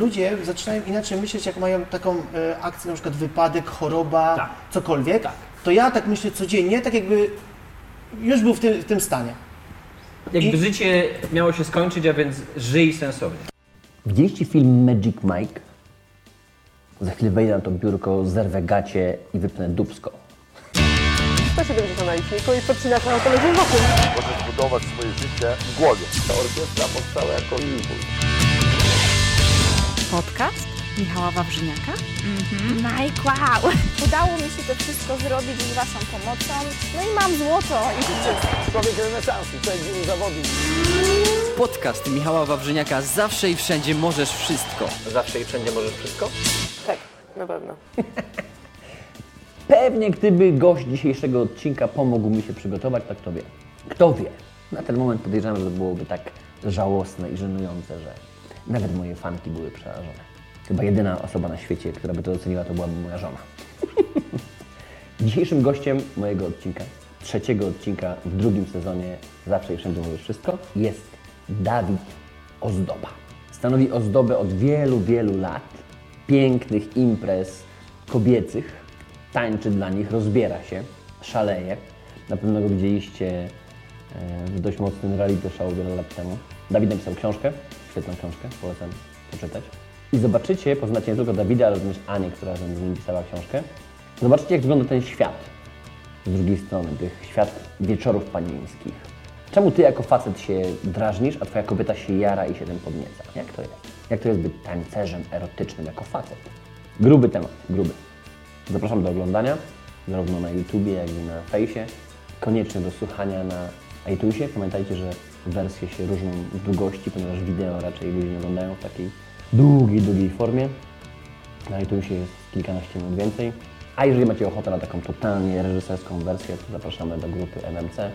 Ludzie zaczynają inaczej myśleć, jak mają taką e, akcję, na przykład wypadek, choroba, Tak. cokolwiek. To ja tak myślę codziennie, tak jakby już był w tym, w tym stanie. Jakby I- życie miało się skończyć, a więc żyj sensownie. Widzieliście film Magic Mike? Za chwilę wejdę na to biurko, zerwę gacie i wypnę dubsko. 170 na liczniku i przecinasz na telewizyję wokół. Możesz budować swoje życie w głowie. Ta orkiestra powstała jako impuls. Podcast Michała Wawrzyniaka. Mike, wow! Udało mi się to wszystko zrobić z Waszą pomocą. No i mam złoto i życie. Człowiek renesansu, człowiek wielu zawodów. Podcast Michała Wawrzyniaka Zawsze i wszędzie możesz wszystko. Zawsze i wszędzie możesz wszystko? Tak, na pewno. Pewnie gdyby gość dzisiejszego odcinka pomógł mi się przygotować, tak kto wie. Kto wie. Na ten moment podejrzewam, że to byłoby tak żałosne i żenujące, że nawet moje fanki były przerażone. Chyba jedyna osoba na świecie, która by to doceniła, to byłaby moja żona. Dzisiejszym gościem mojego odcinka, trzeciego odcinka w drugim sezonie Zawsze i Wszędzie Możesz Wszystko, jest Dawid Ozdoba. Stanowi ozdobę od wielu, wielu lat, pięknych imprez kobiecych, tańczy dla nich, rozbiera się, szaleje. Na pewno go widzieliście e, w dość mocnym reality show wiele lat temu. Dawid napisał książkę, świetną książkę, polecam poczytać. I zobaczycie, poznacie nie tylko Dawida, ale również Anię, która razem z nim pisała książkę. Zobaczycie, jak wygląda ten świat z drugiej strony, tych świat wieczorów panieńskich. Czemu ty jako facet się drażnisz, a twoja kobieta się jara i się tym podnieca? Jak to jest? Jak to jest być tańcerzem erotycznym jako facet? Gruby temat, gruby. Zapraszam do oglądania, zarówno na YouTubie, jak i na fejsie. Koniecznie do słuchania na iTunesie. Pamiętajcie, że wersje się różnią w długości, ponieważ wideo raczej ludzie nie oglądają w takiej długiej, długiej formie. Na iTunesie jest kilkanaście minut więcej. A jeżeli macie ochotę na taką totalnie reżyserską wersję, to zapraszamy do grupy MMC.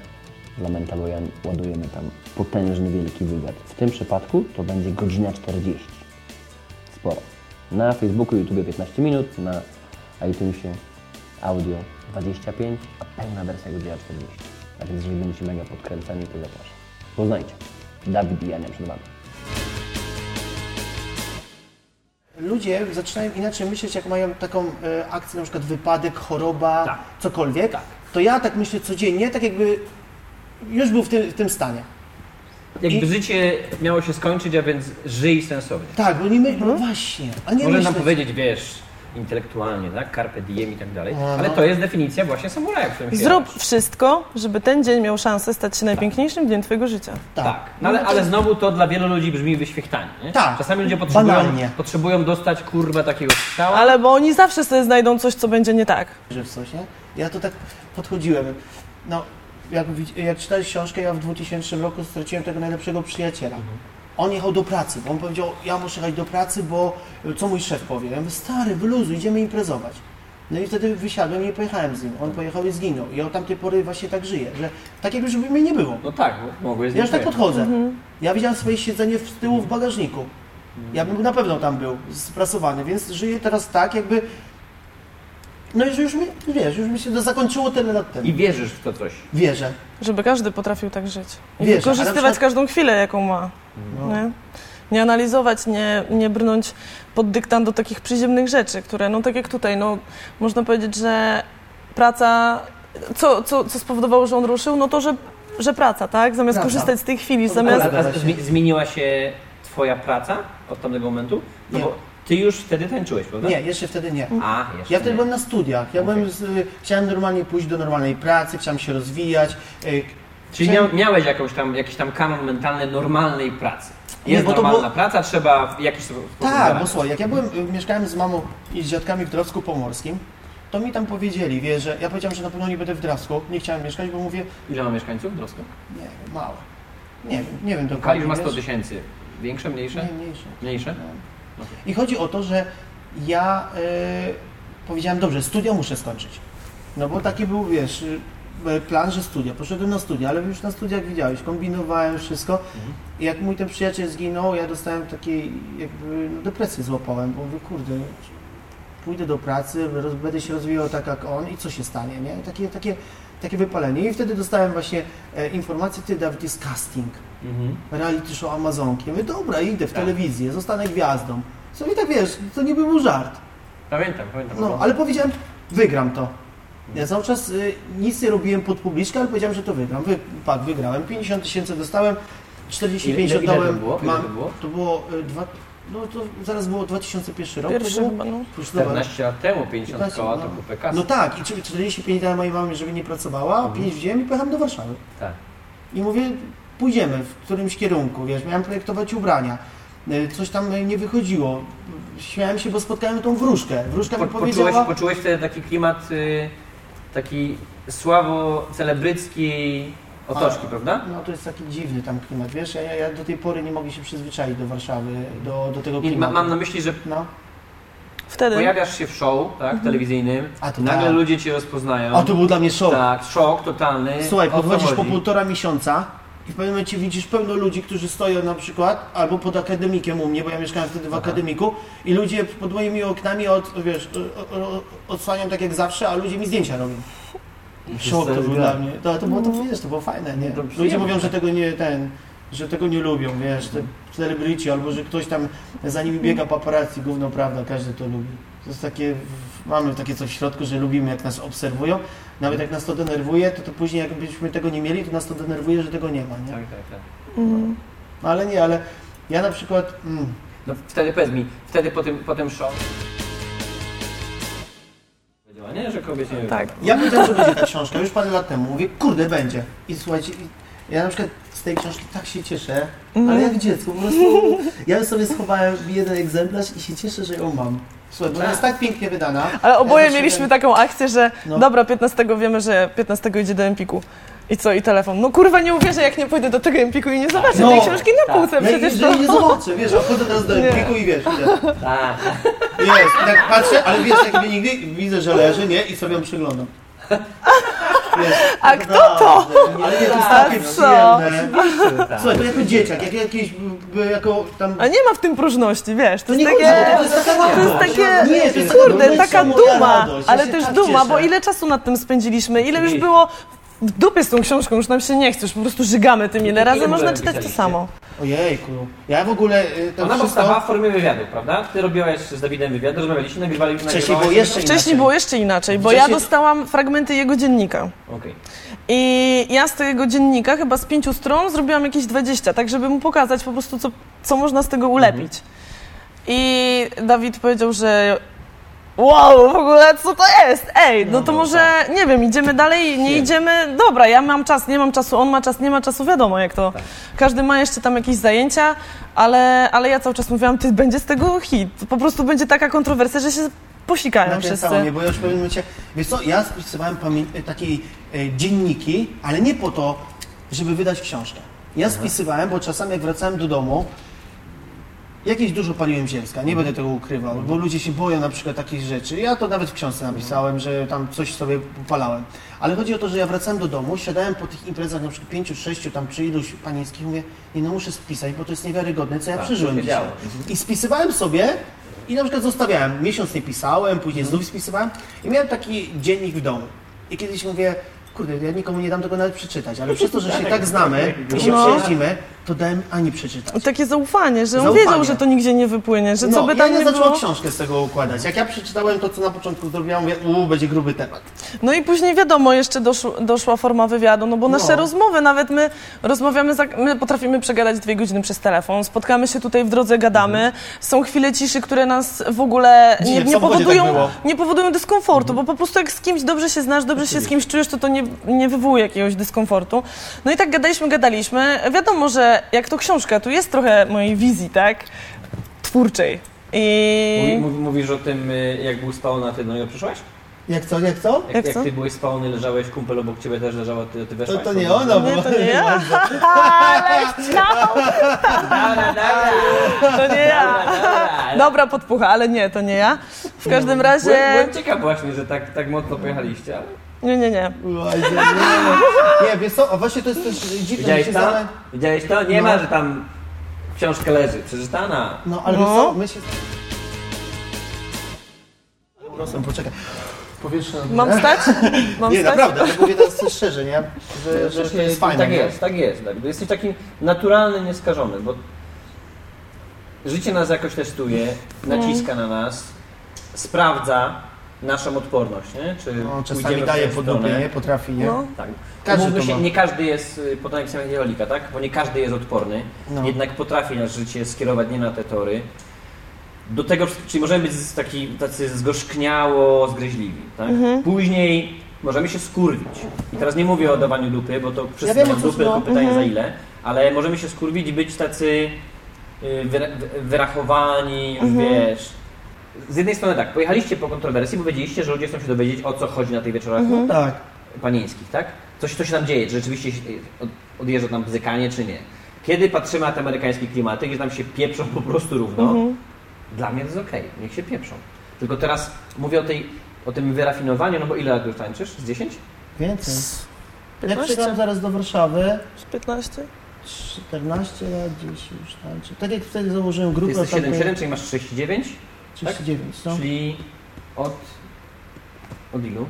Dla Mentalojan ładujemy tam potężny, wielki wywiad. W tym przypadku to będzie godzina 40. Sporo. Na Facebooku, YouTube 15 minut, na iTunesie audio 25, a pełna wersja godzina 40. A więc jeżeli będziecie mega podkręceni, to zapraszam. Poznajcie. Dawid i Ania przed Wami. Ludzie zaczynają inaczej myśleć, jak mają taką e, akcję, na przykład wypadek, choroba, Tak. cokolwiek. To ja tak myślę codziennie, tak jakby już był w tym, w tym stanie. Jakby I- życie miało się skończyć, a więc żyj sensownie. Tak, bo nie my, no właśnie, a nie Może nam myśleć. powiedzieć, wiesz, intelektualnie, tak? Carpe diem i tak dalej. No, Ale no. to jest definicja właśnie samuraja, w którym Zrób wszystko, żeby ten dzień miał szansę stać się najpiękniejszym dniem Twojego życia. Tak, no ale, ale znowu to dla wielu ludzi brzmi wyświechtanie. Nie? Tak. Czasami ludzie potrzebują, Banalnie. potrzebują dostać kurwa takiego strzała. Ale bo oni zawsze sobie znajdą coś, co będzie nie tak. że w coś, nie? Ja to tak podchodziłem. No, jak, jak czytałeś książkę, ja w 2000 roku straciłem tego najlepszego przyjaciela. On jechał do pracy, bo on powiedział, ja muszę jechać do pracy, bo y, co mój szef powie? Ja mówię, stary, wyluzuj, idziemy imprezować. No i wtedy wysiadłem i nie pojechałem z nim. On pojechał i zginął. I od tamtej pory właśnie tak żyje, że tak jakby żeby mnie nie było. No tak, mogłeś z Ja już tak podchodzę. Ja widziałem swoje siedzenie w tyłu w bagażniku. Ja bym na pewno tam był, sprasowany, więc żyję teraz tak, jakby... No już, już mi, wiesz, już mi się to zakończyło tyle lat temu. I wierzysz w to coś. Wierzę. Żeby każdy potrafił tak żyć. I Wiesz, wykorzystywać przykład- każdą chwilę, jaką ma. Nie? nie analizować, nie, nie brnąć pod dyktand do takich przyziemnych rzeczy, które, no tak jak tutaj, no można powiedzieć, że praca, co, co, co spowodowało, że on ruszył, no to, że, że praca, tak? Zamiast Praca. korzystać z tej chwili, zamiast... a zmieniła się twoja praca od tamtego momentu? No Nie. bo ty już wtedy tańczyłeś, prawda? Nie, jeszcze wtedy nie. A, jeszcze Ja wtedy nie. byłem na studiach. Ja byłem z, chciałem normalnie pójść do normalnej pracy, chciałem się rozwijać. y, Czyli chciałem- miał, miałeś jakąś tam, jakiś tam kanon mentalny normalnej pracy. Nie, Jest bo to normalna było- praca, trzeba w jakiś sposób Tak, bo słuchaj, jak ja byłem, mieszkałem z mamą i z dziadkami w Drawsku Pomorskim, to mi tam powiedzieli, wiesz, że ja powiedziałem, że na pewno nie będę w Drawsku, nie chciałem mieszkać, bo mówię, Ile ma mieszkańców Drosko? nie, małe. Nie wiem, nie wiem dokładnie. Kalisz ma 100 wiesz. tysięcy. Większe, mniejsze? Nie, mniejsze. Mniejsze? I chodzi o to, że ja y, powiedziałem, dobrze, studia muszę skończyć. No bo taki był, wiesz, y, plan, że studia. Poszedłem na studia, ale już na studiach widziałeś, kombinowałem wszystko. I jak mój ten przyjaciel zginął, ja dostałem takiej jakby no, depresję złapałem, bo mówię, kurde, pójdę do pracy, roz, będę się rozwijał tak jak on i co się stanie, nie? Takie, takie, takie wypalenie. I wtedy dostałem właśnie e, informację, ty Dawid, jest casting, Mhm. reality show Amazonki. Ja mówię, dobra, idę w telewizję, zostanę gwiazdą. Co mi tak wiesz, to nie był żart. Pamiętam, pamiętam. No, ale powiedziałem, wygram to. Ja cały czas y, nic nie robiłem pod publiczkę, ale powiedziałem, że to wygram. Wy, tak, wygrałem. 50 tysięcy dostałem, 45 Ile- ile to oddałem. było? Ile to było? to było y, dwa, no to zaraz było 2001 rok. Pierwszy to było, chyba, no. Już dobra. 14 lat temu 50 15, koła to no. kupę kasy. No tak, i czyli 45 dałem mojej mamie, żeby nie pracowała, a 5 wziąłem i pojechałem do Warszawy. Tak. I mówię, pójdziemy w którymś kierunku, wiesz, miałem projektować ubrania. Y, Coś tam nie wychodziło. Śmiałem się, bo spotkałem tą wróżkę. Wróżka Po, mi poczułeś, powiedziała... poczułeś wtedy taki klimat, y, taki sławo-celebryckiej otoczki, prawda? No to jest taki dziwny tam klimat, wiesz, ja, ja do tej pory nie mogę się przyzwyczaić do Warszawy, do, do tego I ma, klimatu. mam na myśli, że No. Wtedy. pojawiasz się w show, tak, telewizyjnym, A to nagle tak. ludzie cię rozpoznają. A to był dla mnie szok. Tak, szok totalny. Słuchaj, podchodzisz po półtora miesiąca i w pewnym momencie widzisz pełno ludzi, którzy stoją na przykład albo pod akademikiem u mnie, bo ja mieszkałem wtedy w akademiku i ludzie pod moimi oknami od, wiesz, odsłaniam tak jak zawsze, a ludzie mi zdjęcia robią. Szok to był dla mnie. To, to było to, wiesz, to było fajne, nie? To Ludzie mówią, że tego nie ten, że tego nie lubią, wiesz, te celebryci, albo że ktoś tam za nimi biega paparazzi, gówno prawda, każdy to lubi. To jest takie, mamy takie coś w środku, że lubimy jak nas obserwują, nawet jak nas to denerwuje, to, to później jakbyśmy tego nie mieli, to nas to denerwuje, że tego nie ma, nie? Tak, tak, tak. Mm. No, ale nie, ale ja na przykład, mm, No wtedy powiedz mi, wtedy po tym, po tym show... Nie? Że kobiecie nie Tak. ja wiedziałem, że będzie ta książka już parę lat temu, mówię, kurde, będzie. I słuchajcie, ja na przykład z tej książki tak się cieszę, ale jak dziecko, po prostu ja sobie schowałem jeden egzemplarz i się cieszę, że ją mam. Słuchaj, bo ona jest tak pięknie wydana. Ale oboje Ja mieliśmy ten- taką akcję, że No. dobra, 15 wiemy, że 15 idzie do Empiku. I co, i telefon. No kurwa, nie uwierzę, jak nie pójdę do tego Empiku i nie zobaczę No, tej książki na tak. półce. Ja Przecież jeżeli nie to... zobaczę, wiesz, a wchodzę teraz do Nie. Empiku i wiesz, idę. Tak. Jest, i tak patrzę, ale wiesz, jak mnie nigdy widzę, że leży, nie? I sobie ją przyglądam. Wiesz, A kto to? naprawdę, Ale nie, to jest A takie co? przyjemne. tak. Słuchaj, to jako dzieciak, jak jakiś, jako tam... A nie ma w tym próżności, wiesz, to To jest nie takie... to, to jest taka To jest takie, Nie, to jest taka kurde, taka duma, ale się też tak duma, bo ile czasu nad tym spędziliśmy, ile już było w dupie z tą książką, już nam się nie chce, już po prostu żygamy tym, ile razy można czytać to samo. Ojejku, ja w ogóle y, to Ona wszystko... powstawała w formie wywiadu, prawda? Ty robiłaś z Dawidem wywiad, rozmawialiście, nagrywali Wcześniej nagrywałaś- było jeszcze Wcześniej inaczej. było jeszcze inaczej, bo Wcześniej- ja dostałam fragmenty jego dziennika. Okej. I ja z tego dziennika chyba z pięciu stron zrobiłam jakieś 20, tak żeby mu pokazać po prostu, co, co można z tego ulepić. I Dawid powiedział, że wow, w ogóle co to jest? Ej, no to może, nie wiem, idziemy dalej, nie idziemy, dobra, ja mam czas, nie mam czasu, on ma czas, nie ma czasu, wiadomo jak to. Każdy ma jeszcze tam jakieś zajęcia, ale, ale ja cały czas mówiłam, ty, będzie z tego hit, po prostu będzie taka kontrowersja, że się posikają wszyscy. Mnie, bo ja już w pewnym momencie, wiesz co, ja spisywałem takie e, dzienniki, ale nie po to, żeby wydać książkę. Ja spisywałem, bo czasami jak wracałem do domu, jakieś dużo paliłem ziemska, nie będę tego ukrywał, bo ludzie się boją na przykład takich rzeczy. Ja to nawet w książce napisałem, że tam coś sobie popalałem. Ale chodzi o to, że ja wracałem do domu, siadałem po tych imprezach na przykład pięciu, sześciu tam czy iluś panieńskich, mówię, nie no muszę spisać, bo to jest niewiarygodne, co ja Tak, przeżyłem dzisiaj. I spisywałem sobie i na przykład zostawiałem. Miesiąc nie pisałem, później znów spisywałem i miałem taki dziennik w domu. I kiedyś mówię, kurde, ja nikomu nie dam tego nawet przeczytać, ale przez to, że się tak znamy i się No. To dałem Ani przeczytać. Takie zaufanie, że on Zaufanie. wiedział, że to nigdzie nie wypłynie, że co No, by i tam Ania nie zaczęła było. książkę z tego układać. Jak ja przeczytałem to, co na początku zrobiłam, mówię, uuu, będzie gruby temat. No i później wiadomo, jeszcze doszło, doszła forma wywiadu, no bo nasze No. rozmowy, nawet my rozmawiamy, za, my potrafimy przegadać dwie godziny przez telefon, spotkamy się tutaj w drodze, gadamy, są chwile ciszy, które nas w ogóle nie, nie, samochodzie tak powodują, było. nie powodują dyskomfortu, bo po prostu jak z kimś dobrze się znasz, dobrze się z kimś czujesz, to to nie, nie wywołuje jakiegoś dyskomfortu. No i tak gadaliśmy, gadaliśmy. Wiadomo, że jak to książka, tu jest trochę mojej wizji, tak, twórczej. I... Mówi, mówi- mówisz o tym, y, jak był spalony, a ty do niego przyszłaś? Jak co, jak co? Jak, Jak jak co? ty byłeś spalony, leżałeś, kumpel obok ciebie też leżał, a ty, ty To, weszłaś. to nie ona, Nie, bo... to nie ja. Ale chciał. To nie ja. dobra. Podpucha, ale nie, to nie ja. W każdym Byłem, razie... byłem ciekaw właśnie, że tak, tak mocno pojechaliście, ale... Nie, nie, nie. Oj, Nie, nie, nie, wiesz co, a właśnie to jest też dziwne, Widziałeś to? znamy- Widziałeś to? Nie No. ma, że tam książka leży, przeczytana. No, ale No. wiesz co, my się... Rosłem, poczekaj. Powietrze... Mam stać? Mam Nie, stać? naprawdę, ale mówię teraz szczerze, nie? Że, że to jest fajne. tak nie? jest, tak jest. Tak. Jesteś taki naturalny, nieskażony, bo życie nas jakoś testuje, naciska na nas, sprawdza naszą odporność, nie? Czy No, czasami daje po dupie, nie? Potrafi, nie? No. Tak. Każdy się, nie każdy jest pod napisem Jolika, tak? Bo nie każdy jest odporny. No. Jednak potrafi nasze życie skierować nie na te tory. Do tego, czyli możemy być taki, tacy zgorzkniało zgryźliwi, tak? Mhm. Później możemy się skurwić. I teraz nie mówię o dawaniu dupy, bo to wszyscy wiem, dają co- dupy, tylko pytanie mhm. za ile. Ale możemy się skurwić i być tacy y, wyra wy- wyrachowani, już Mhm. wiesz. Z jednej strony tak, pojechaliście po kontrowersji, bo wiedzieliście, że ludzie chcą się dowiedzieć, o co chodzi na tych wieczorach Tak. panieńskich, tak? Coś, co się tam dzieje, czy rzeczywiście od- odjeżdża tam bzykanie, czy nie. Kiedy patrzymy na te amerykańskie klimaty, gdzie tam się pieprzą po prostu równo, Mhm. dla mnie to jest okej, niech się pieprzą. Tylko teraz mówię o, tej, o tym wyrafinowaniu, no bo ile lat już tańczysz? Z 10? Więcej. Jak 15? przyjechałem zaraz do Warszawy, Z 15? 14 lat gdzieś już tańczę. Tak jak wtedy założyłem Ty grupę, jesteś tak 7-7, czyli masz 39? 39, no. Czyli od... od ilu?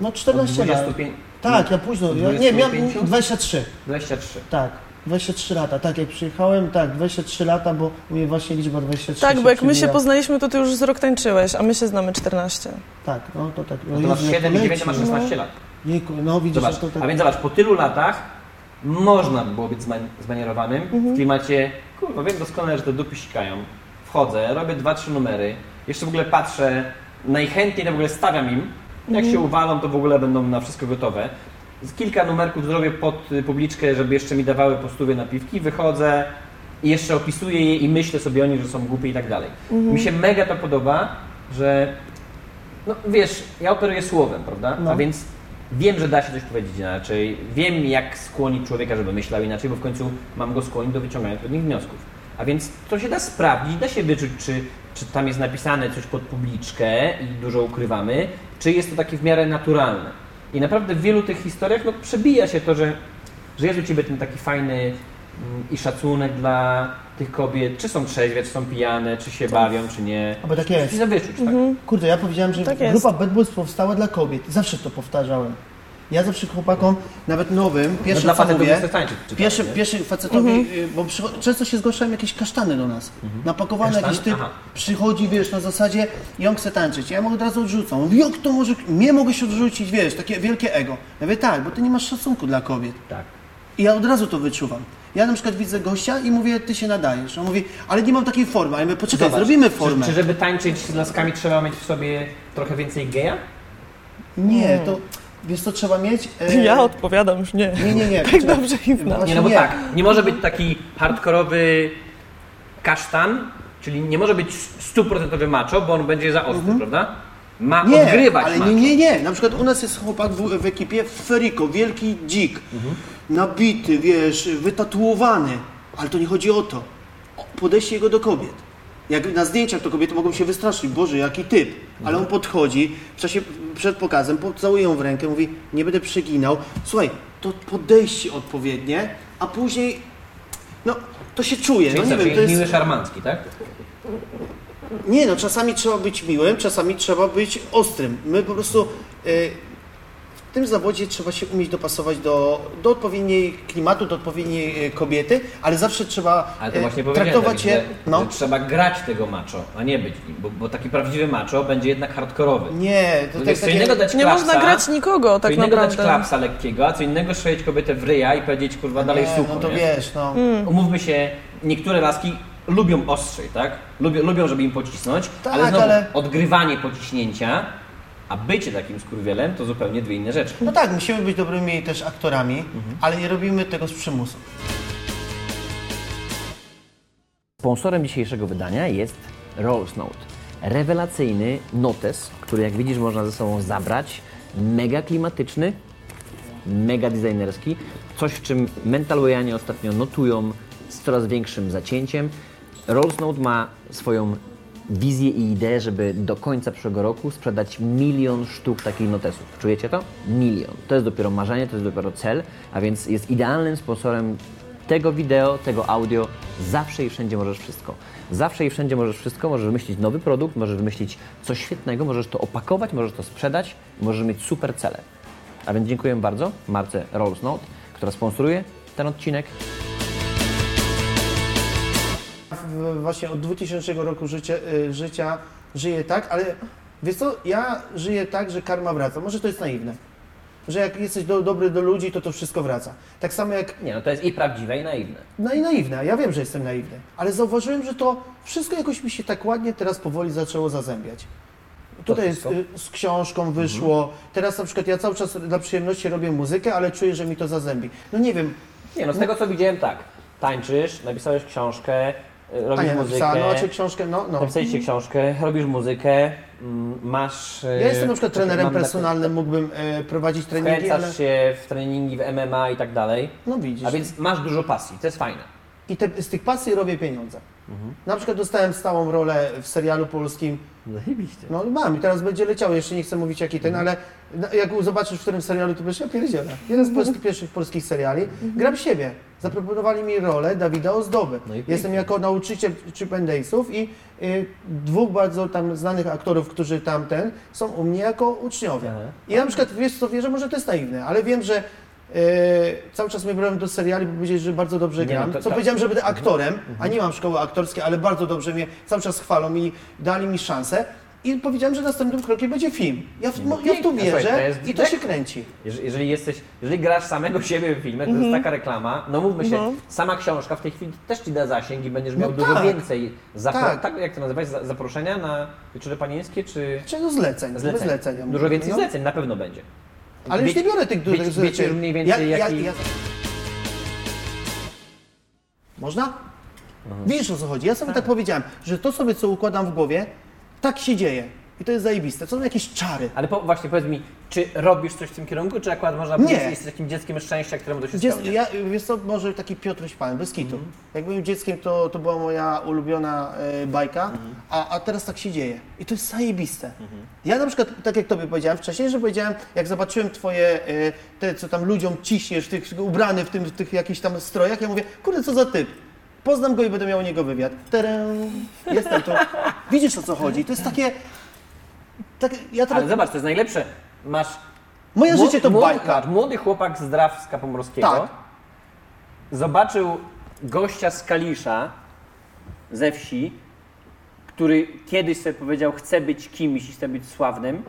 No Od 14 lat. 25... Tak, ja późno, ja, nie, miałem 25? 23. 23. Tak, 23 lata. Tak, jak przyjechałem, tak, 23 lata, bo u mnie właśnie liczba 23 Tak, bo jak my się poznaliśmy, to ty już z rok tańczyłeś, a my się znamy 14. Tak, no to tak. No to masz Jezu, jak 7 i 9, leci, to masz no. 16 lat. Jejku, no widzisz, Zobacz, to tak... a więc zobacz, po tylu latach można by było być zman- zmanierowanym w klimacie, kurwa, wiem doskonale, że te dupy sikają. Wchodzę, robię dwa, trzy numery, jeszcze w ogóle patrzę, najchętniej to w ogóle stawiam im. Jak się uwalą, to w ogóle będą na wszystko gotowe. Z kilka numerków zrobię pod y, publiczkę, żeby jeszcze mi dawały po stówie napiwki, wychodzę i jeszcze opisuję je i myślę sobie o nich, że są głupie i tak dalej. Mi się mega to podoba, że no wiesz, ja operuję słowem, prawda? No. A więc wiem, że da się coś powiedzieć inaczej. Wiem, jak skłonić człowieka, żeby myślał inaczej, bo w końcu mam go skłonić do wyciągania pewnych wniosków. A więc to się da sprawdzić, da się wyczuć, czy, czy tam jest napisane coś pod publiczkę i dużo ukrywamy, czy jest to takie w miarę naturalne. I naprawdę w wielu tych historiach no, przebija się to, że, że jest u Ciebie ten taki fajny mm, i szacunek dla tych kobiet, czy są trzeźwe, czy są pijane, czy się bawią, czy nie. Albo tak jest. Wyczuć, tak? Kurde, ja powiedziałem, że Tak grupa Bad Boys powstała dla kobiet. Zawsze to powtarzałem. Ja zawsze chłopakom, nawet nowym, No, pierwszy dla co facetów mówię, tańczyć. Pierwszy, pierwszy facetowi, y, bo często się zgłaszają jakieś kasztany do nas. Napakowane Kasztany? jakiś typ Aha. przychodzi, wiesz, na zasadzie i on chce tańczyć. Ja mu od razu odrzucam. Mówi, jak to może, mnie mogłeś odrzucić, wiesz, takie wielkie ego. Ja mówię, tak, bo ty nie masz szacunku dla kobiet. Tak. I ja od razu to wyczuwam. Ja na przykład widzę gościa i mówię, ty się nadajesz. On mówi, ale nie mam takiej formy. A ja mówię, poczekaj, Zobacz, zrobimy Czy, formę. czy żeby tańczyć z laskami trzeba mieć w sobie trochę więcej geja? Nie, to, wiesz co trzeba mieć? E, Ja odpowiadam już nie. Nie, nie, nie. Tak dobrze ich znam. Właśnie Nie, no bo nie. tak, nie może być taki hardkorowy kasztan, czyli nie może być stuprocentowy macho, bo on będzie za ostry, prawda? Ma Mhm. Nie, odgrywać ale macho. nie, nie, nie. Na przykład u nas jest chłopak w, w ekipie Feriko, wielki dzik, Mhm. nabity, wiesz, wytatuowany. Ale to nie chodzi o to. O podejście jego do kobiet. Jak na zdjęciach to kobiety mogą się wystraszyć, Boże, jaki typ. Ale on podchodzi, w czasie, przed pokazem, pocałuje ją w rękę, mówi, nie będę przeginał. Słuchaj, to podejście odpowiednie, a później, no, to się czuje. Czyli no co, nie wiem, czyli to jest... miły szarmancki, tak? Nie, no czasami trzeba być miłym, czasami trzeba być ostrym. My po prostu y, w tym zawodzie trzeba się umieć dopasować do, do odpowiedniej klimatu, do odpowiedniej y, kobiety, ale zawsze trzeba Ale to y, właśnie traktować je. że, No. że trzeba grać tego macho, a nie być nim, bo, bo taki prawdziwy macho będzie jednak hardkorowy. Nie, to To tak, jest co takie- innego dać Nie klapsa, można grać nikogo co tak innego dać naprawdę. klapsa lekkiego, a co innego strzelić kobietę w ryja i powiedzieć, kurwa, dalej nie, sucho, no to nie? wiesz, no. Umówmy się, niektóre laski lubią ostrzej, tak? Lubią, lubią żeby im pocisnąć, Tak, ale znowu ale- odgrywanie pociśnięcia, a bycie takim skurwielem to zupełnie dwie inne rzeczy. No tak, musimy być dobrymi też aktorami, Mhm. ale nie robimy tego z przymusu. Sponsorem dzisiejszego wydania jest Rolls Note. Rewelacyjny notes, który jak widzisz można ze sobą zabrać. Mega klimatyczny, mega designerski. Coś, w czym mentalwayanie ostatnio notują z coraz większym zacięciem. Rolls Note ma swoją wizję i ideę, żeby do końca przyszłego roku sprzedać milion sztuk takich notesów. Czujecie to? Milion. To jest dopiero marzenie, to jest dopiero cel, a więc jest idealnym sponsorem tego wideo, tego audio. Zawsze i wszędzie możesz wszystko. Zawsze i wszędzie możesz wszystko. Możesz wymyślić nowy produkt, możesz wymyślić coś świetnego, możesz to opakować, możesz to sprzedać, możesz mieć super cele. A więc dziękuję bardzo marce Rolls Note, która sponsoruje ten odcinek. Właśnie od 2000 roku życia, e, życia żyję tak, ale wiesz co, ja żyję tak, że karma wraca. Może to jest naiwne. Że jak jesteś do, dobry do ludzi, to to wszystko wraca. Tak samo jak Nie, no to jest i prawdziwe, i naiwne. no i naiwne, ja wiem, że jestem naiwny, ale zauważyłem, że to wszystko jakoś mi się tak ładnie teraz powoli zaczęło zazębiać. Tutaj jest, y, z książką wyszło, teraz na przykład ja cały czas dla przyjemności robię muzykę, ale czuję, że mi to zazębi. No nie wiem, Nie, no z tego co widziałem, tak. Tańczysz, napisałeś książkę, y, robisz Ania muzykę. no czy książkę, no, no. Napisaliście książkę, robisz muzykę, mm, masz... Ja jestem na przykład czekaj, trenerem personalnym, mógłbym e, prowadzić treningi, ale Wkręcasz się w treningi, w MMA i tak dalej. no widzisz. A więc masz dużo pasji, to jest fajne. I te, z tych pasji robię pieniądze. Mhm. Na przykład dostałem stałą rolę w serialu polskim Zajebiście. No mam i teraz będzie leciało, jeszcze nie chcę mówić jaki ten, ale na- jak zobaczysz w którym serialu, to powiesz, ja pierdzielę. Jeden z polskich, pierwszych polskich seriali, gram siebie. Zaproponowali mi rolę Dawida Ozdoby. No i pięknie. Jestem jako nauczyciel Chip and Days'ów i y, dwóch bardzo tam znanych aktorów, którzy tamten, są u mnie jako uczniowie. Aha. I ja na przykład, wiesz co, wierzę, może to jest naiwne, ale wiem, że cały czas mnie brałem do seriali, bo powiedzieli, że bardzo dobrze no gram. to- co tak. powiedziałem, że będę aktorem, a nie mam szkoły aktorskiej, ale bardzo dobrze mnie cały czas chwalą i dali mi szansę. I powiedziałem, że następnym krokiem będzie film. Ja w, no, ja w to wierzę to jest i to się kręci. Jeżeli, jesteś, jeżeli grasz samego siebie w filmie, to Mhm. jest taka reklama, no mówmy się, sama książka w tej chwili też ci da zasięg i będziesz miał No dużo tak. więcej zapro- Tak. tak. jak to nazywać, za- zaproszenia na wieczory panieńskie, czy Czego zleceń? Bez zlecenia? zlecenia. Dużo więcej no. zleceń na pewno będzie. Ale już nie biorę tych dużych wiecie mniej więcej, ja, jaki- ja, ja... Można? Mhm. Widzisz o co chodzi? Ja sobie tak. powiedziałem, że to sobie co układam w głowie, tak się dzieje. I to jest zajebiste. To są jakieś czary. Ale po, właśnie powiedz mi, czy robisz coś w tym kierunku, czy akurat można Nie. powiedzieć, że jesteś takim dzieckiem szczęścia, któremu to się Dziec, spełnia? ja, wiesz co, może taki Piotruś Pan, bez kitu. Mhm. Jak byłem dzieckiem, to, to była moja ulubiona e, bajka, Mhm. a, a teraz tak się dzieje. I to jest zajebiste. Ja na przykład, tak jak Tobie powiedziałem wcześniej, że powiedziałem, jak zobaczyłem Twoje, e, te co tam ludziom ciśniesz, tych, ubrany w, tym, w tych jakichś tam strojach, ja mówię, kurde, co za typ. Poznam go i będę miał u niego wywiad. Tadam, jestem tu. Widzisz o co chodzi? To jest takie... Tak, ja teraz, Ale zobacz, to jest najlepsze. Masz moje Młody- życie to młody, bajka. Młody chłopak z Drawska Pomorskiego Tak. zobaczył gościa z Kalisza, ze wsi, który kiedyś sobie powiedział, chce być kimś i chce być sławnym,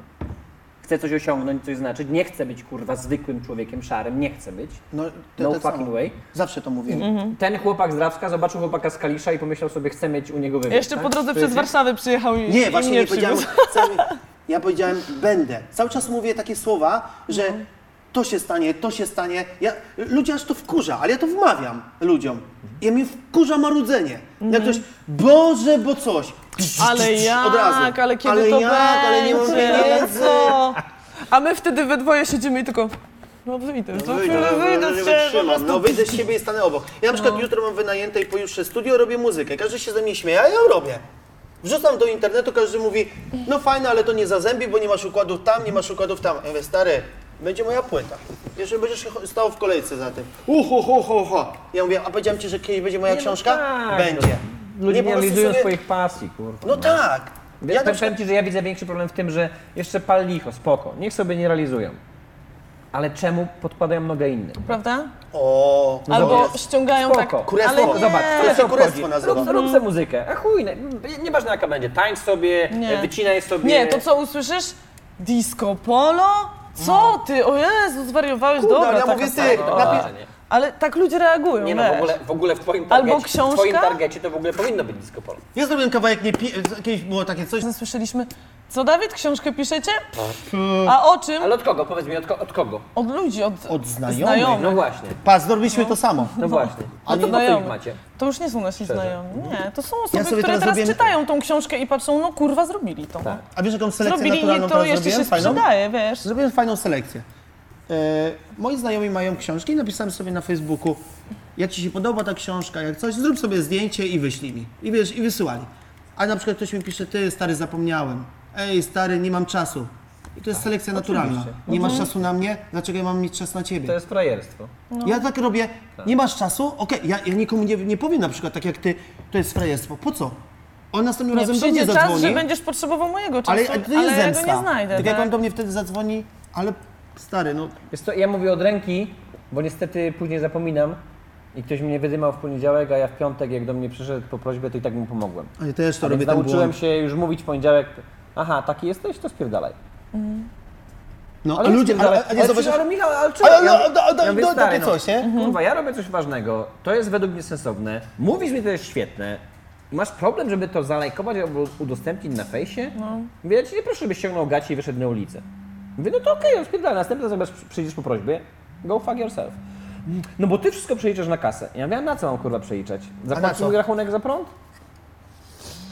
chce coś osiągnąć, coś znaczyć, nie chce być kurwa zwykłym człowiekiem szarym, nie chce być. No, to, No tak fucking samo. way. Zawsze to mówię. Ten chłopak z Drawska zobaczył chłopaka z Kalisza i pomyślał sobie, chce mieć u niego wywiad. Jeszcze tak? po drodze To przez Warszawę przyjechał i Nie, i właśnie mnie nie powiedziałem. Ja powiedziałem będę. Cały czas mówię takie słowa, że to się stanie, to się stanie. Ja, ludzie aż to wkurza, ale ja to wmawiam ludziom. Ja mnie wkurza marudzenie. Jak ktoś, Boże, bo coś. Ale jak, Od razu. ale kiedy ale to jak, ale nie mam pieniędzy. co? A my wtedy we dwoje siedzimy i tylko, no wyjdę, No wyjdę, no, wyjdę no, z nie ciebie, po wytrzymam. prostu. No wyjdę z siebie i stanę obok. Ja na przykład jutro mam wynajęte i pojutrze studio, robię muzykę. Każdy się ze mnie śmieje, a ja ją robię. Wrzucam do internetu, każdy mówi, no fajne, ale to nie zazębi, bo nie masz układów tam, nie masz układów tam. Ja mówię, stary, będzie moja płyta. Jeszcze będziesz stał w kolejce za tym. Uho, ho, ho, ho. Ja mówię, a powiedziałem ci, że kiedyś będzie moja Nie, no książka? tak, będzie. Ludzie po nie prostu realizują sobie- swoich pasji, kurwa. No tak. Ja Ja na powiem przykład, Ci, że ja widzę większy problem w tym, że jeszcze pal licho, spoko, niech sobie nie realizują. Ale czemu podkładają nogę innym? Prawda? o, Albo zobacz. ściągają Spoko. tak, Kurestwo. ale nie. Zobacz, To to się kurestwo obchodzi. nazywa. Rób, rób sobie muzykę, a chuj, nie- nieważne jaka będzie, tańcz sobie, Nie. wycinaj sobie. Nie, to co usłyszysz? Disco polo? Co ty? O Jezu, zwariowałeś, Kurde, dobra, ale ja taka mówię, ty, napisz- nie. Ale tak ludzie reagują, Nie no, wiesz. w ogóle, w ogóle w twoim Albo targecie, w twoim książka? targecie to w ogóle powinno być disco polo. Ja zrobiłem kawałek, nie pi... kiedyś było takie coś, Słyszeliśmy, co Dawid, książkę piszecie? A o czym? Ale od kogo? Powiedz mi, od, ko- od kogo? Od ludzi, od, Od znajomych. No właśnie, pas, zrobiliśmy to samo. no właśnie. A to to po co ich macie? To już nie są nasi znajomi. Nie, to są osoby, sobie które teraz teraz czytają tą książkę i patrzą, no kurwa, zrobili to. Tak. A wiesz jaką selekcję Zrobili naturalną i to teraz jeszcze zrobiłem? się Fajną? sprzedaje, wiesz. Zrobiłem fajną selekcję. E, moi znajomi mają książki i napisałem sobie na Facebooku, jak Ci się podoba ta książka, jak coś, zrób sobie zdjęcie i wyślij mi. I wiesz, i wysyłali. A na przykład ktoś mi pisze, ty stary, zapomniałem. Ej, stary, nie mam czasu. I to jest selekcja naturalna. oczywiście. Nie masz czasu na mnie, dlaczego ja mam mieć czas na Ciebie? To jest frajerstwo. Ja tak robię, nie masz czasu? Okej, ja, ja nikomu nie, nie powiem na przykład tak jak Ty, to jest frajerstwo. Po co? On następnym Nie, razem do mnie przyjdzie czas, zadzwoni. że będziesz potrzebował mojego czasu, Ale ale, to jest ja zemsta. go nie znajdę, tak jak tak? on do mnie wtedy zadzwoni, ale stary, no Wiesz co, ja mówię od ręki, bo niestety później zapominam. i ktoś mnie wydymał w poniedziałek, a ja w piątek, jak do mnie przyszedł po prośbie, to i tak mu pomogłem. A ja też to robię więc ten nauczyłem błąd. się już mówić w poniedziałek, aha, taki jesteś, to spierdalaj. No, Ale a ludzie, ale, a nie ale, zauważysz... ale Michał, ale czego? Ale no, Ja- no, no, ja no, takie coś, nie? Kurwa, ja robię coś ważnego, to jest według mnie sensowne, mówisz mi, to jest świetne, masz problem, żeby to zalajkować albo udostępnić na fejsie? No. Mówię, ja ci nie proszę, żebyś ściągnął gaci i wyszedł na ulicę. Mówię, no to okej, okay, spierdalaj, następny raz jak przyjdziesz po prośbie, go fuck yourself. No bo ty wszystko przeliczasz na kasę. Ja mówię, a na co mam kurwa przeliczać? Zapłacisz mi rachunek za prąd?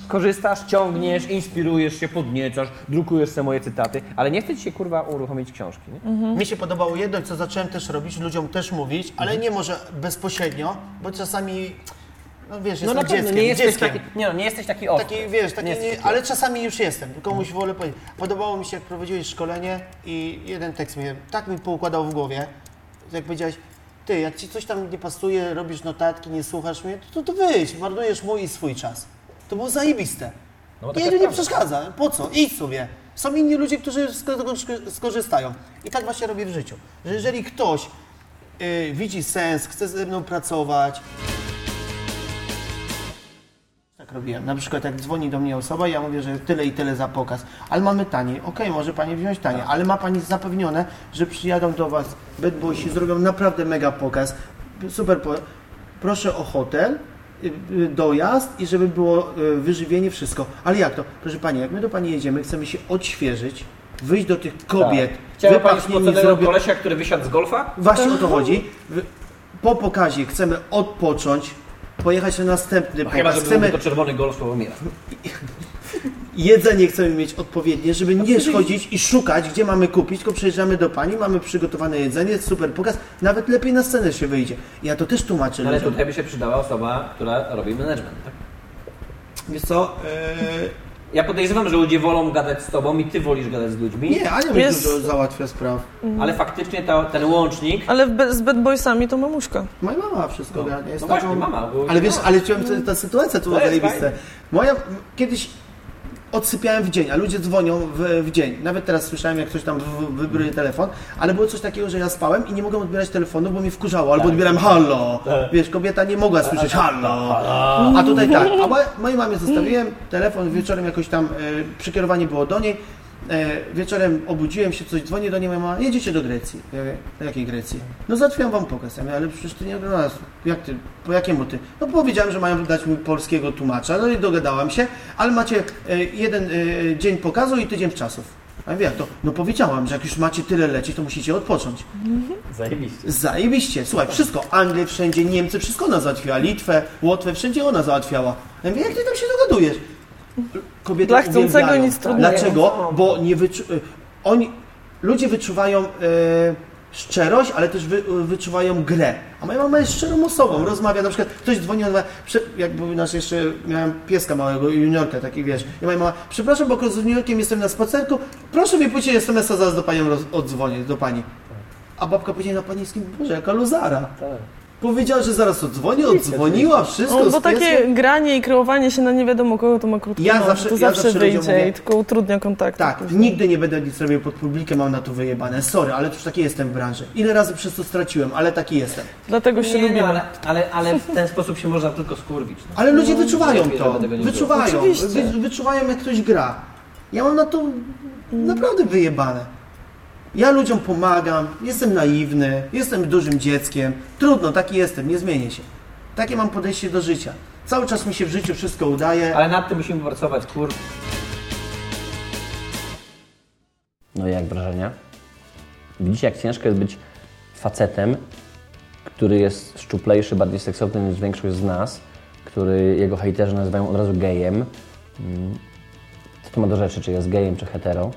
Korzystasz, ciągniesz, inspirujesz się, podniecasz, drukujesz sobie moje cytaty, ale nie chce ci się kurwa uruchomić książki, nie? Mi się podobało jedno, co zacząłem też robić, ludziom też mówić, ale nie może bezpośrednio, bo czasami, no wiesz, No jestem dzieckiem, nie jesteś dzieckiem. taki, nie no, nie jesteś taki ostry. Taki, wiesz, taki, Nie nie, jesteś taki ale czasami już jestem, komuś wolę powiedzieć. Podobało mi się, jak prowadziłeś szkolenie i jeden tekst mnie tak mi poukładał w głowie, że jak powiedziałeś, ty, jak ci coś tam nie pasuje, robisz notatki, nie słuchasz mnie, to, to wyjdź, marnujesz mój i swój czas. To było zajebiste. No, I taka nie prawda. przeszkadza, po co? Idź sobie. Są inni ludzie, którzy z tego skorzystają. I tak właśnie robię w życiu. Że jeżeli ktoś y, widzi sens, chce ze mną pracować, tak robiłem. Na przykład jak dzwoni do mnie osoba, ja mówię, że tyle i tyle za pokaz, ale mamy taniej. Okej, może Pani wziąć taniej, Tak. ale ma Pani zapewnione, że przyjadą do Was Bad Boysi, zrobią naprawdę mega pokaz. Super, po... proszę o hotel, dojazd i żeby było y, wyżywienie, wszystko. Ale jak to? Proszę Pani, jak my do Pani jedziemy, chcemy się odświeżyć, wyjść do tych kobiet, Tak. Chciałem Pani spoconego zrobię... kolesia, który wysiadł z golfa? Właśnie o to chodzi. Po pokazie chcemy odpocząć, pojechać na następny No chyba, pokaz. Chcemy to czerwony golf Sławomira. Jedzenie chcemy mieć odpowiednie, żeby nie chodzić i szukać, gdzie mamy kupić, tylko przyjeżdżamy do pani, mamy przygotowane jedzenie, super pokaz, nawet lepiej na scenę się wyjdzie. Ja to też tłumaczę No ale ludziom. tutaj by się przydała osoba, która robi management, tak? Wiesz co, yy, Ja podejrzewam, że ludzie wolą gadać z tobą i ty wolisz gadać z ludźmi, nie, Ania mi Jest- dużo załatwia spraw. ale faktycznie ta, ten łącznik... Ale w z Bad Boysami to mamuśka. Moja mama wszystko No. ogarnia. Jest No taką... właśnie, mama, bo- Ale wiesz, no. ale chciałem, ta, ta sytuacja tu To jest zajebiste. fajne. Moja, kiedyś odsypiałem w dzień, a ludzie dzwonią w, w dzień. Nawet teraz słyszałem, jak ktoś tam w- w- wybruje telefon, ale było coś takiego, że ja spałem i nie mogłem odbierać telefonu, bo mnie wkurzało, albo odbieram hallo. Wiesz, kobieta nie mogła słyszeć hallo. A tutaj tak, a moje- mojej mamie zostawiłem telefon, wieczorem jakoś tam e, przykierowanie było do niej. E, wieczorem obudziłem się, coś dzwoni do niej, mama, jedziecie do Grecji. Ja mówię, do jakiej Grecji? No załatwiam wam pokaz. Ja mówię, ale przecież ty nie do nas. Jak ty? Po jakiemu ty? No powiedziałem, że mają dać mi polskiego tłumacza, no i dogadałam się, ale macie e, jeden e, dzień pokazu i tydzień czasów. A ja mówię, jak to? No powiedziałam, że jak już macie tyle lecieć, to musicie odpocząć. Zajebiście. Zajebiście. Słuchaj, wszystko. Anglię wszędzie, Niemcy, wszystko ona załatwiała. Litwę, Łotwę, wszędzie ona załatwiała. Ja mówię, jak ty tam się dogadujesz? Kobiety Dla chcącego uwielbiają. nic trudnego. Dlaczego? Bo nie wyczu... y, oni, ludzie wyczuwają e, szczerość, ale też wy, wyczuwają grę. A moja mama jest szczerą osobą, rozmawia, na przykład ktoś dzwoni, ona, prze, jak był nasz jeszcze, miałem pieska małego, juniorka, taki wiesz, i moja mama, przepraszam, bo z juniorkiem jestem na spacerku, proszę mi pójść SMS-a, zaraz do pani roz, odzwonię, do pani. A babka powiedziała na panieńskim, Boże, jaka luzara. Powiedziała, że zaraz odzwoni, odzwoniła, wszystko No, bo takie granie i kreowanie się na nie wiadomo kogo to ma krótki Ja zawsze- to ja zawsze, zawsze wyjdzie mówię- i tylko utrudnia kontakt. Tak, nigdy nie będę nic robił pod publikę, mam na to wyjebane. Sorry, ale już taki jestem w branży. Ile razy przez to straciłem, ale taki jestem. Dlatego się Nie, lubimy. no, ale, ale, ale w ten sposób się można tylko skurwić. No. Ale ludzie wyczuwają lepiej, to. Wyczuwają. Wy, wyczuwają, jak ktoś gra. Ja mam na to naprawdę wyjebane. Ja ludziom pomagam, jestem naiwny, jestem dużym dzieckiem. Trudno, taki jestem, nie zmienię się. Takie mam podejście do życia. Cały czas mi się w życiu wszystko udaje. Ale nad tym musimy pracować, kur... No i jak wrażenia? Widzicie, jak ciężko jest być facetem, który jest szczuplejszy, bardziej seksowny niż większość z nas, który jego hejterzy nazywają od razu gejem. Mm. Co to ma do rzeczy, czy jest gejem, czy hetero?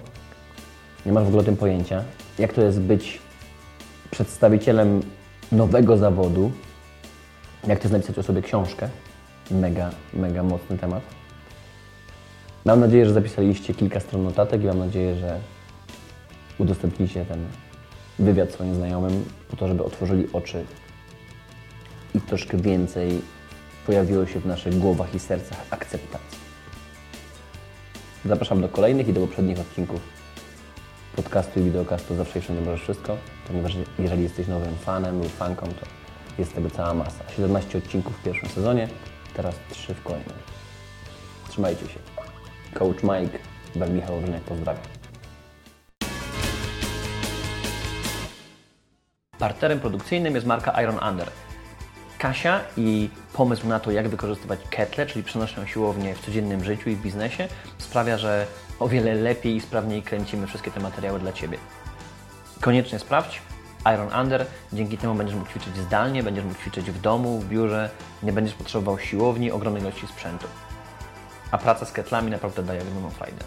Nie masz w ogóle o tym pojęcia. Jak to jest być przedstawicielem nowego zawodu? Jak to jest napisać o sobie książkę? Mega, mega mocny temat. Mam nadzieję, że zapisaliście kilka stron notatek i mam nadzieję, że udostępnicie ten wywiad swoim znajomym po to, żeby otworzyli oczy i troszkę więcej pojawiło się w naszych głowach i sercach akceptacji. Zapraszam do kolejnych i do poprzednich odcinków podcastu i wideokastu Zawsze Wszędzie Możesz Wszystko, ponieważ jeżeli jesteś nowym fanem lub fanką, to Jest tego cała masa. 17 odcinków w pierwszym sezonie, teraz 3 w kolejnym. Trzymajcie się. Coach Mike, Bel Michał Wrzynek, pozdrawiam. Partnerem produkcyjnym jest marka Iron Under. Kasia i pomysł na to, jak wykorzystywać ketle, czyli przenośną siłownię w codziennym życiu i w biznesie, sprawia, że o wiele lepiej i sprawniej kręcimy wszystkie te materiały dla Ciebie. Koniecznie sprawdź Iron Under, dzięki temu będziesz mógł ćwiczyć zdalnie, będziesz mógł ćwiczyć w domu, w biurze, nie będziesz potrzebował siłowni, ogromnej ilości sprzętu. A praca z ketlami naprawdę daje ogromną frajdę.